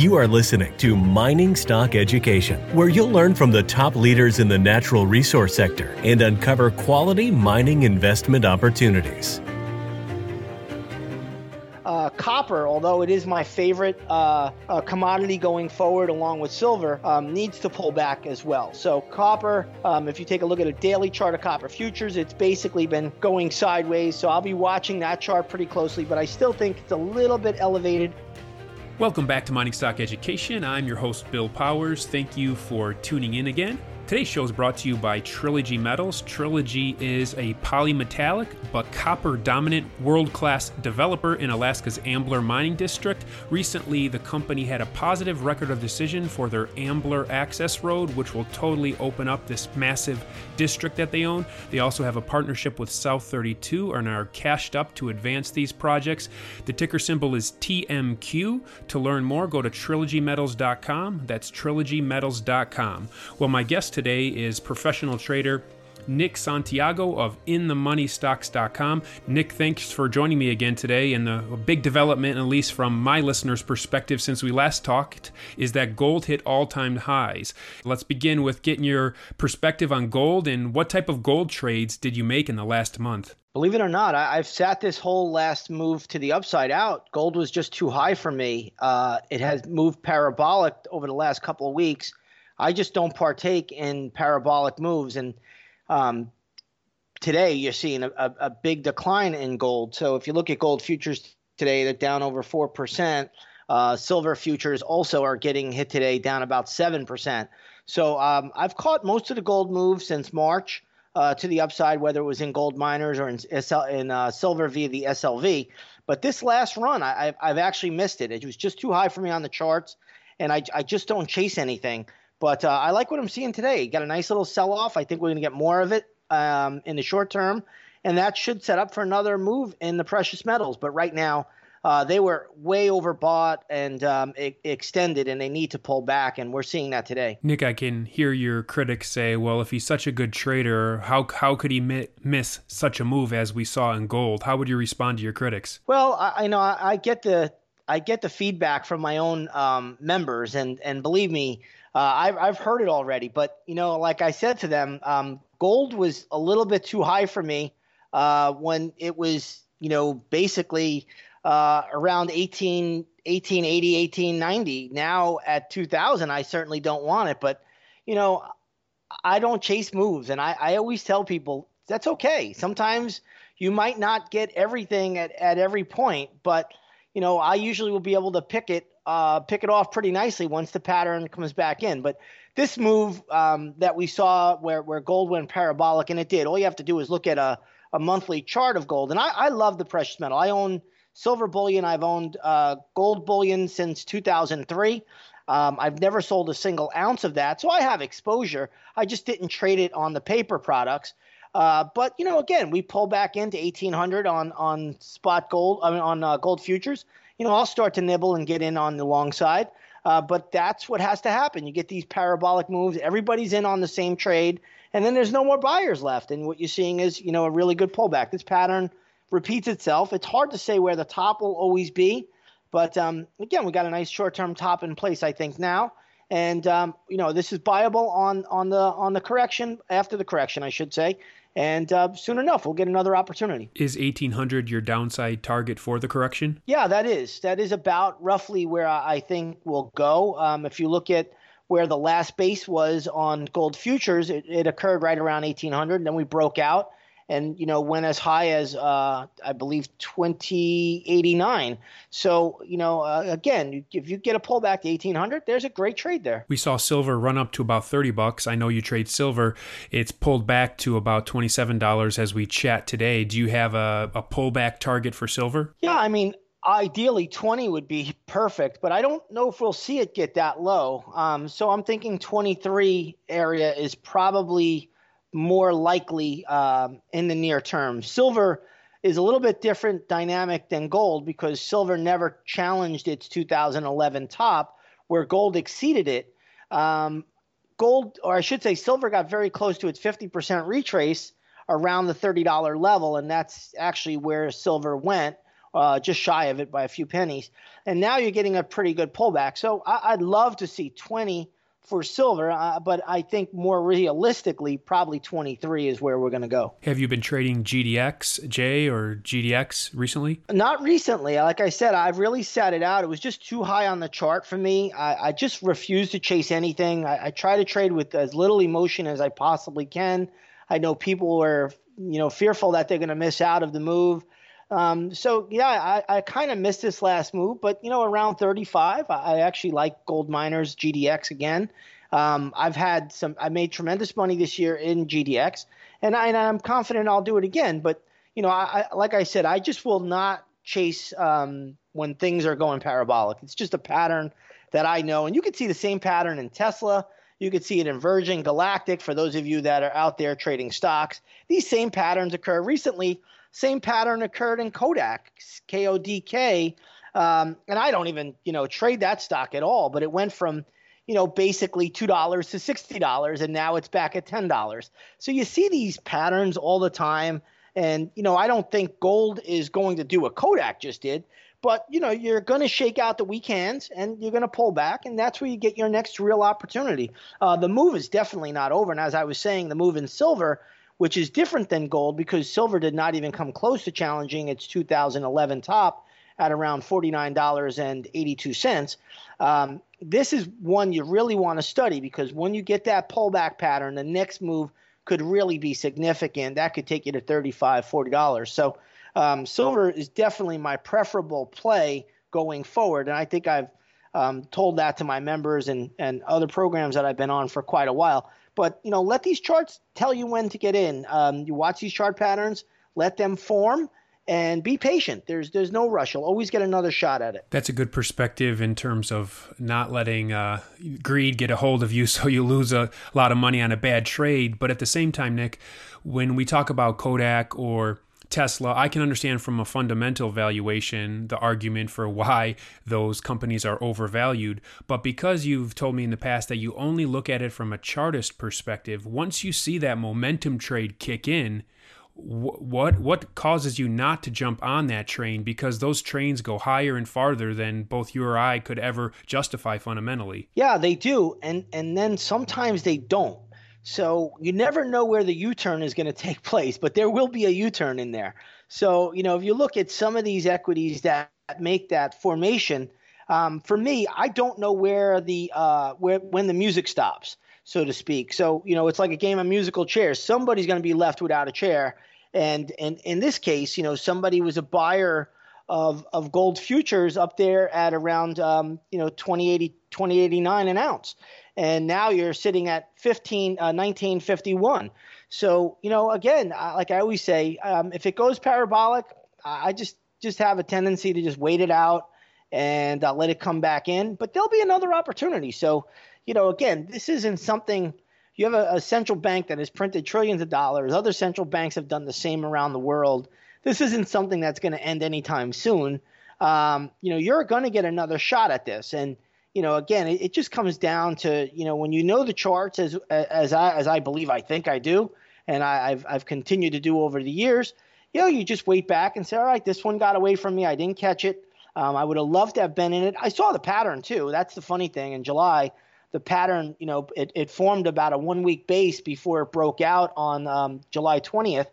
You are listening to Mining Stock Education, where you'll learn from the top leaders in the natural resource sector and uncover quality mining investment opportunities. Uh, copper, although it is my favorite uh, uh, commodity going forward along with silver, um, needs to pull back as well. So, copper, um, if you take a look at a daily chart of copper futures, it's basically been going sideways. So, I'll be watching that chart pretty closely, but I still think it's a little bit elevated. Welcome back to Mining Stock Education. I'm your host, Bill Powers. Thank you for tuning in again. Today's show is brought to you by Trilogy Metals. Trilogy is a polymetallic but copper dominant world class developer in Alaska's Ambler mining district. Recently, the company had a positive record of decision for their Ambler access road, which will totally open up this massive district that they own. They also have a partnership with South 32 and are cashed up to advance these projects. The ticker symbol is TMQ. To learn more, go to trilogymetals.com. That's trilogymetals.com. Well, my guest today is professional trader Nick Santiago of InTheMoneyStocks.com. Nick, thanks for joining me again today. And the big development, at least from my listeners' perspective since we last talked, is that gold hit all time highs. Let's begin with getting your perspective on gold and what type of gold trades did you make in the last month? Believe it or not, I, have sat this whole last move to the upside out. Gold was just too high for me. Uh, it has moved parabolic over the last couple of weeks. I just don't partake in parabolic moves. And um, today, you're seeing a, a, a, big decline in gold. So if you look at gold futures today, they're down over 4%. Uh, silver futures also are getting hit today, down about 7%. So um, I've caught most of the gold move since March. Uh, to the upside, whether it was in gold miners or in, SL, in uh, silver via the SLV. But this last run, I, have actually missed it. It was just too high for me on the charts, and I, I just don't chase anything. But uh, I like what I'm seeing today. Got a nice little sell off. I think we're going to get more of it um, in the short term, and that should set up for another move in the precious metals. But right now, uh, they were way overbought and um, e- extended, and they need to pull back, and we're seeing that today. Nick, I can hear your critics say, "Well, if he's such a good trader, how how could he mi- miss such a move as we saw in gold?" How would you respond to your critics? Well, I, I know I, I, get the I get the feedback from my own um, members, and and believe me, uh, I've I've heard it already, but you know, like I said to them, um, gold was a little bit too high for me uh, when it was, you know, basically uh, around 18, 1880, 1890. Now at 2000, I certainly don't want it, but you know, I don't chase moves, and I, I always tell people that's okay. Sometimes you might not get everything at, at every point, but you know, I usually will be able to pick it uh, pick it off pretty nicely once the pattern comes back in. But this move um, that we saw where, where gold went parabolic, and it did, all you have to do is look at a, a monthly chart of gold. And I, I love the precious metal. I own silver bullion, I've owned uh, gold bullion since 2003. Um, I've never sold a single ounce of that, so I have exposure. I just didn't trade it on the paper products. Uh, but you know, again, we pull back into 1800 on on spot gold, I mean, on uh, gold futures you know, I'll start to nibble and get in on the long side. Uh, but that's what has to happen. You get these parabolic moves. Everybody's in on the same trade, and then there's no more buyers left. And what you're seeing is, you know, a really good pullback. This pattern repeats itself. It's hard to say where the top will always be, but um, again, we got a nice short-term top in place, I think now. And um, you know, this is buyable on on the on the correction after the correction, I should say. And uh, soon enough, we'll get another opportunity. Is 1800 your downside target for the correction? Yeah, that is. That is about roughly where I think we'll go. Um, if you look at where the last base was on gold futures, it, it occurred right around 1800. Then we broke out and you know went as high as uh, I believe 2089. So you know uh, again, if you get a pullback to 1800, there's a great trade there. We saw silver run up to about 30 bucks. I know you trade silver. It's pulled back to about 27 dollars as we chat today. Do you have a, a pullback target for silver? Yeah, I mean ideally 20 would be perfect but i don't know if we'll see it get that low um, so i'm thinking 23 area is probably more likely um, in the near term. Silver is a little bit different dynamic than gold because silver never challenged its 2011 top, where gold exceeded it. Um, gold, or I should say, silver got very close to its 50% retrace around the $30 level, and that's actually where silver went uh, just shy of it by a few pennies. And now you're getting a pretty good pullback. So I, would love to see 20 for silver, uh, but I think more realistically, probably 23 is where we're going to go. Have you been trading GDXJ, or GDX recently? Not recently. Like I said, I've really sat it out. It was just too high on the chart for me. I, I just refuse to chase anything. I, I try to trade with as little emotion as I possibly can. I know people are, you know, fearful that they're going to miss out of the move. Um, so yeah, I, I kind of missed this last move, but you know, around 35, I, actually like gold miners GDX again. Um, I've had some, I made tremendous money this year in GDX, and, I, am confident I'll do it again. But you know, I, I, like I said, I just will not chase um, when things are going parabolic. It's just a pattern that I know, and you can see the same pattern in Tesla. You could see it in Virgin Galactic for those of you that are out there trading stocks. These same patterns occur recently. Same pattern occurred in Kodak, K O D K. Um, and I don't even, you know, trade that stock at all, but it went from, you know, basically $2 to $60 and now it's back at $10. So you see these patterns all the time. And, you know, I don't think gold is going to do what Kodak just did, but, you know, you're going to shake out the weak hands and you're going to pull back. And that's where you get your next real opportunity. Uh, the move is definitely not over. And as I was saying, the move in silver which is different than gold because silver did not even come close to challenging its 2011 top at around $49.82. Um, this is one you really want to study because when you get that pullback pattern, the next move could really be significant. That could take you to $35, $40. So um, silver is definitely my preferable play going forward. And I think I've um, told that to my members and, and other programs that I've been on for quite a while. But you know, let these charts tell you when to get in. Um, you watch these chart patterns, let them form, and be patient. There's there's no rush. You'll always get another shot at it. That's a good perspective in terms of not letting uh, greed get a hold of you, so you lose a lot of money on a bad trade. But at the same time, Nick, when we talk about Kodak or Tesla, I can understand from a fundamental valuation the argument for why those companies are overvalued. But because you've told me in the past that you only look at it from a chartist perspective, once you see that momentum trade kick in, what what causes you not to jump on that train because those trains go higher and farther than both you or I could ever justify fundamentally. Yeah, they do and and then sometimes they don't. So you never know where the U turn is going to take place, but there will be a U turn in there. So, you know, if you look at some of these equities that make that formation, um, for me, I don't know where the uh, where when the music stops, so to speak. So, you know, it's like a game of musical chairs. Somebody's going to be left without a chair, and and in this case, you know, somebody was a buyer of of gold futures up there at around um, you know 2080 2089 an ounce. And now you're sitting at 15 uh, 1951 so you know again like i always say um, if it goes parabolic i just just have a tendency to just wait it out and uh, let it come back in. But there'll be another opportunity. So you know again this isn't something you have a, a central bank that has printed trillions of dollars. Other central banks have done the same around the world this isn't something that's going to end anytime soon um, you know you're going to get another shot at this and you know, again, it, it, just comes down to you know when you know the charts as as I as I believe I think I do, and I, have I've continued to do over the years. You know, you just wait back and say, all right, this one got away from me. I didn't catch it. Um, I would have loved to have been in it. I saw the pattern too. That's the funny thing. In July, the pattern, you know, it, it formed about a one week base before it broke out on um, July 20th.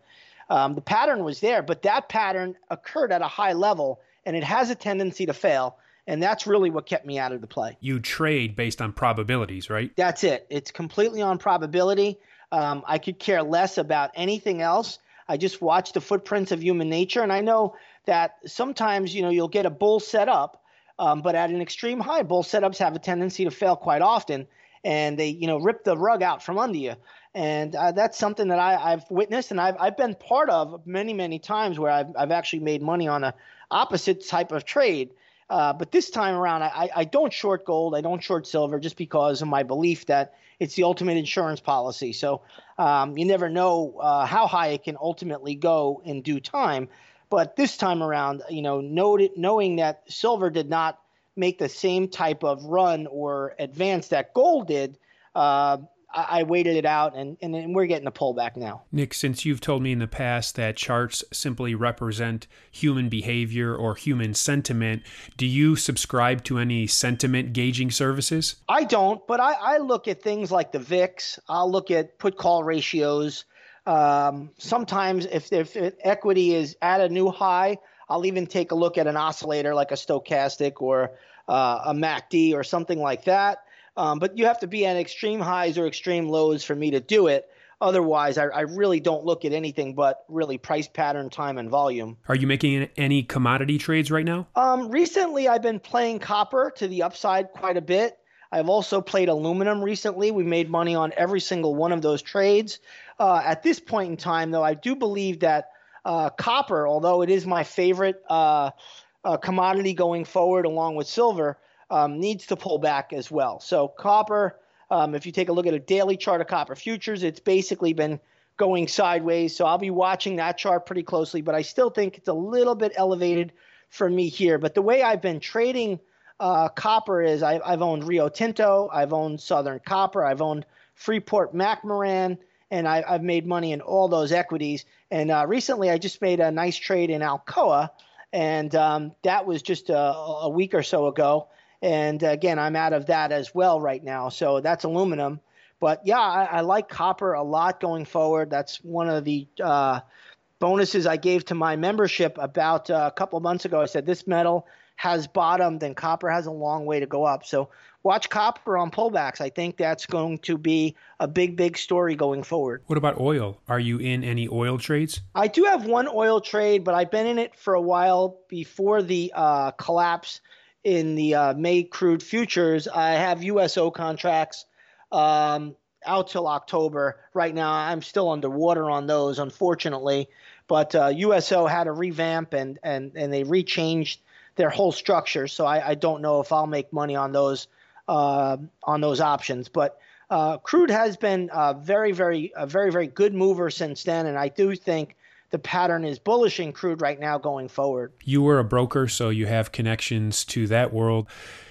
Um, the pattern was there, but that pattern occurred at a high level, and it has a tendency to fail and that's really what kept me out of the play. You trade based on probabilities, right? That's it. It's completely on probability. Um, I could care less about anything else. I just watch the footprints of human nature, and I know that sometimes you know you'll get a bull set up, um, but at an extreme high, bull setups have a tendency to fail quite often, and they you know rip the rug out from under you. And uh, that's something that I, have witnessed, and I've I've been part of many many times where I've I've actually made money on a opposite type of trade. Uh, but this time around, I, I don't short gold. I don't short silver just because of my belief that it's the ultimate insurance policy. So um, you never know uh, how high it can ultimately go in due time. But this time around, you know, knowing that silver did not make the same type of run or advance that gold did, uh, I, waited it out, and, and, and we're getting a pullback now. Nick, since you've told me in the past that charts simply represent human behavior or human sentiment, do you subscribe to any sentiment gauging services? I don't, but I, I look at things like the VIX. I'll look at put call ratios. Um, sometimes if, if equity is at a new high, I'll even take a look at an oscillator like a stochastic or uh, a MACD or something like that. Um, but you have to be at extreme highs or extreme lows for me to do it. Otherwise, I, I, really don't look at anything but really price pattern, time, and volume. Are you making any commodity trades right now? Um, recently, I've been playing copper to the upside quite a bit. I've also played aluminum recently. We made money on every single one of those trades. Uh, at this point in time, though, I do believe that uh, copper, although it is my favorite uh, uh commodity going forward along with silver, um, needs to pull back as well. So copper, um, if you take a look at a daily chart of copper futures, it's basically been going sideways. So I'll be watching that chart pretty closely, but I still think it's a little bit elevated for me here. But the way I've been trading uh, copper is I, have owned Rio Tinto, I've owned Southern Copper, I've owned Freeport McMoRan, and I, have made money in all those equities. And uh, recently, I just made a nice trade in Alcoa, and um, that was just a, a, week or so ago. And again, I'm out of that as well right now. So that's aluminum. But yeah, I, I like copper a lot going forward. That's one of the uh, bonuses I gave to my membership about uh, a couple months ago. I said this metal has bottomed and copper has a long way to go up. So watch copper on pullbacks. I think that's going to be a big, big story going forward. What about oil? Are you in any oil trades? I do have one oil trade, but I've been in it for a while before the uh, collapse in the uh, May crude futures. I have USO contracts um, out till October. Right now, I'm still underwater on those, unfortunately. But uh, USO had a revamp and, and, and they rechanged their whole structure. So I, I don't know if I'll make money on those uh, on those options. But uh, crude has been a very, very, a very, very good mover since then, and I do think the pattern is bullish in crude right now going forward. You were a broker, so you have connections to that world.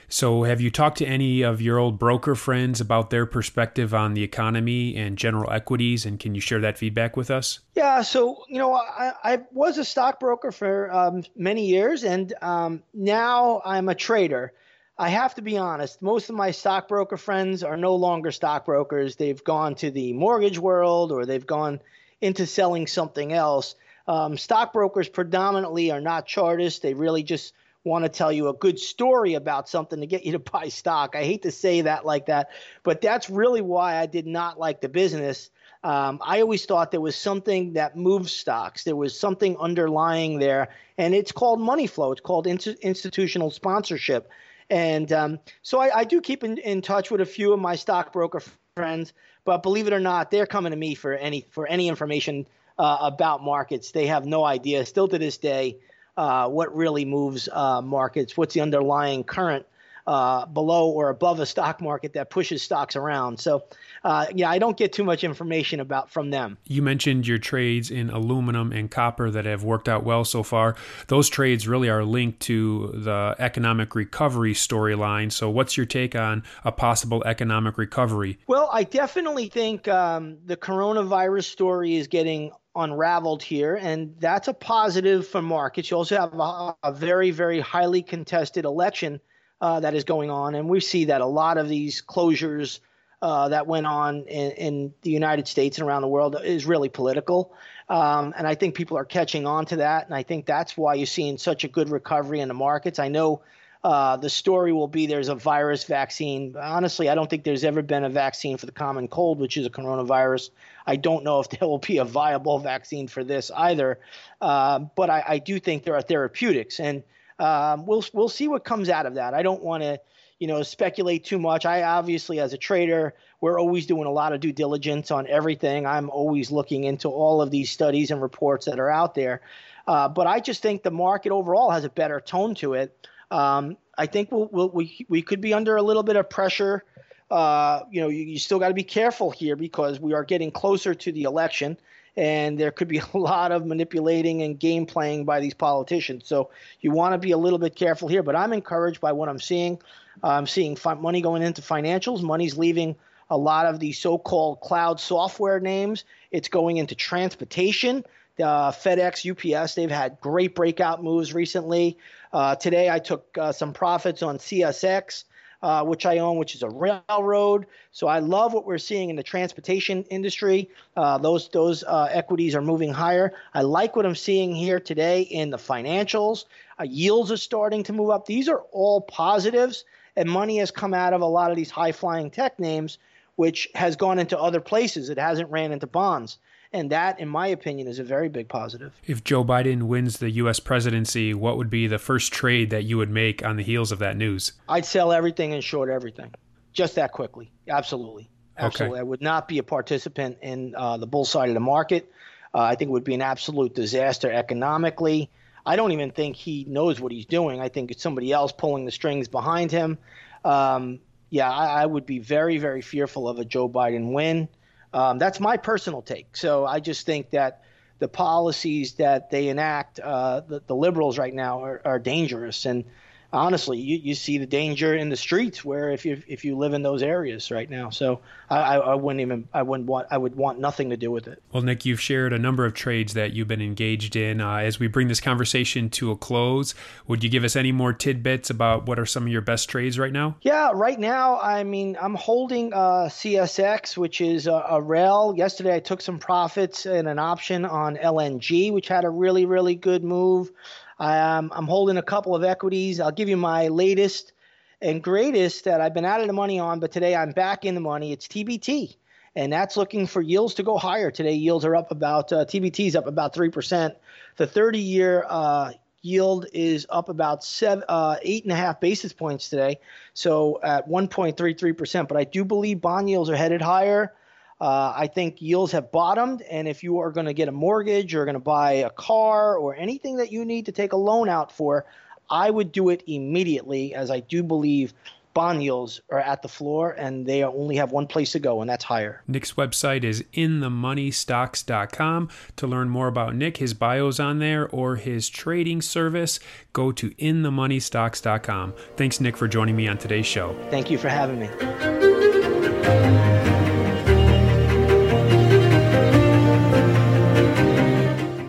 So, have you talked to any of your old broker friends about their perspective on the economy and general equities? And can you share that feedback with us? Yeah. So, you know, I, I was a stockbroker for um, many years, and um, now I'm a trader. I have to be honest, most of my stockbroker friends are no longer stockbrokers. They've gone to the mortgage world or they've gone into selling something else. Um, stockbrokers predominantly are not chartists. They really just want to tell you a good story about something to get you to buy stock. I hate to say that like that, but that's really why I did not like the business. Um, I always thought there was something that moves stocks. There was something underlying there, and it's called money flow. It's called in- institutional sponsorship. And um, so I, I, do keep in, in touch with a few of my stockbroker friends. But believe it or not, they're coming to me for any for any information uh, about markets. They have no idea, still to this day, uh, what really moves uh, markets. What's the underlying current uh, below or above a stock market that pushes stocks around. So, uh, yeah, I don't get too much information about from them. You mentioned your trades in aluminum and copper that have worked out well so far. Those trades really are linked to the economic recovery storyline. So, what's your take on a possible economic recovery? Well, I definitely think um, the coronavirus story is getting unraveled here, and that's a positive for markets. You also have a, a very, very highly contested election uh, that is going on, and we see that a lot of these closures uh, that went on in, in, the United States and around the world is really political. Um, and I think people are catching on to that, and I think that's why you're seeing such a good recovery in the markets. I know uh, the story will be there's a virus vaccine. Honestly, I don't think there's ever been a vaccine for the common cold, which is a coronavirus. I don't know if there will be a viable vaccine for this either, uh, but I, I, do think there are therapeutics, and um, we'll we'll see what comes out of that. I don't want to, you know, speculate too much. I obviously, as a trader, we're always doing a lot of due diligence on everything. I'm always looking into all of these studies and reports that are out there. Uh, but I just think the market overall has a better tone to it. Um, I think we'll, we'll, we we could be under a little bit of pressure. Uh, you know, you, you still got to be careful here because we are getting closer to the election and there could be a lot of manipulating and game playing by these politicians. So you want to be a little bit careful here. But I'm encouraged by what I'm seeing. I'm seeing money going into financials. Money's leaving a lot of the so-called cloud software names. It's going into transportation. Uh, FedEx, UPS, they've had great breakout moves recently. Uh, today, I took uh, some profits on CSX, uh, which I own, which is a railroad. So I love what we're seeing in the transportation industry. Uh, those those uh, equities are moving higher. I like what I'm seeing here today in the financials. yields are starting to move up. These are all positives, and money has come out of a lot of these high flying tech names which has gone into other places. It hasn't ran into bonds. And that, in my opinion, is a very big positive. If Joe Biden wins the U.S. presidency, what would be the first trade that you would make on the heels of that news? I'd sell everything and short everything, just that quickly. Absolutely, absolutely. Okay. I would not be a participant in uh, the bull side of the market. Uh, I think it would be an absolute disaster economically. I don't even think he knows what he's doing. I think it's somebody else pulling the strings behind him. Um, yeah, I, I, would be very, very fearful of a Joe Biden win. Um, that's my personal take. So I just think that the policies that they enact, uh, the, the, liberals right now, are, are dangerous. And honestly, you, you see the danger in the streets where if you if you live in those areas right now. So I, I wouldn't even I wouldn't want I would want nothing to do with it. Well, Nick, you've shared a number of trades that you've been engaged in. Uh, as we bring this conversation to a close, would you give us any more tidbits about what are some of your best trades right now? Yeah, right now, I mean, I'm holding uh, CSX, which is a, a rail. Yesterday, I took some profits in an option on LNG, which had a really really good move. Um, I'm holding a couple of equities. I'll give you my latest and greatest that I've been out of the money on, but today I'm back in the money. It's TBT, and that's looking for yields to go higher. Today, yields are up about uh, TBT's up about three percent. The 30-year uh, yield is up about seven, uh, eight and a half basis points today, so at 1.33 percent. But I do believe bond yields are headed higher. Uh, I think yields have bottomed, and if you are going to get a mortgage or going to buy a car or anything that you need to take a loan out for, I would do it immediately, as I do believe bond yields are at the floor and they only have one place to go, and that's higher. Nick's website is inthemoneystocks.com. To learn more about Nick, his bio's on there, or his trading service, go to inthemoneystocks.com. Thanks, Nick, for joining me on today's show. Thank you for having me.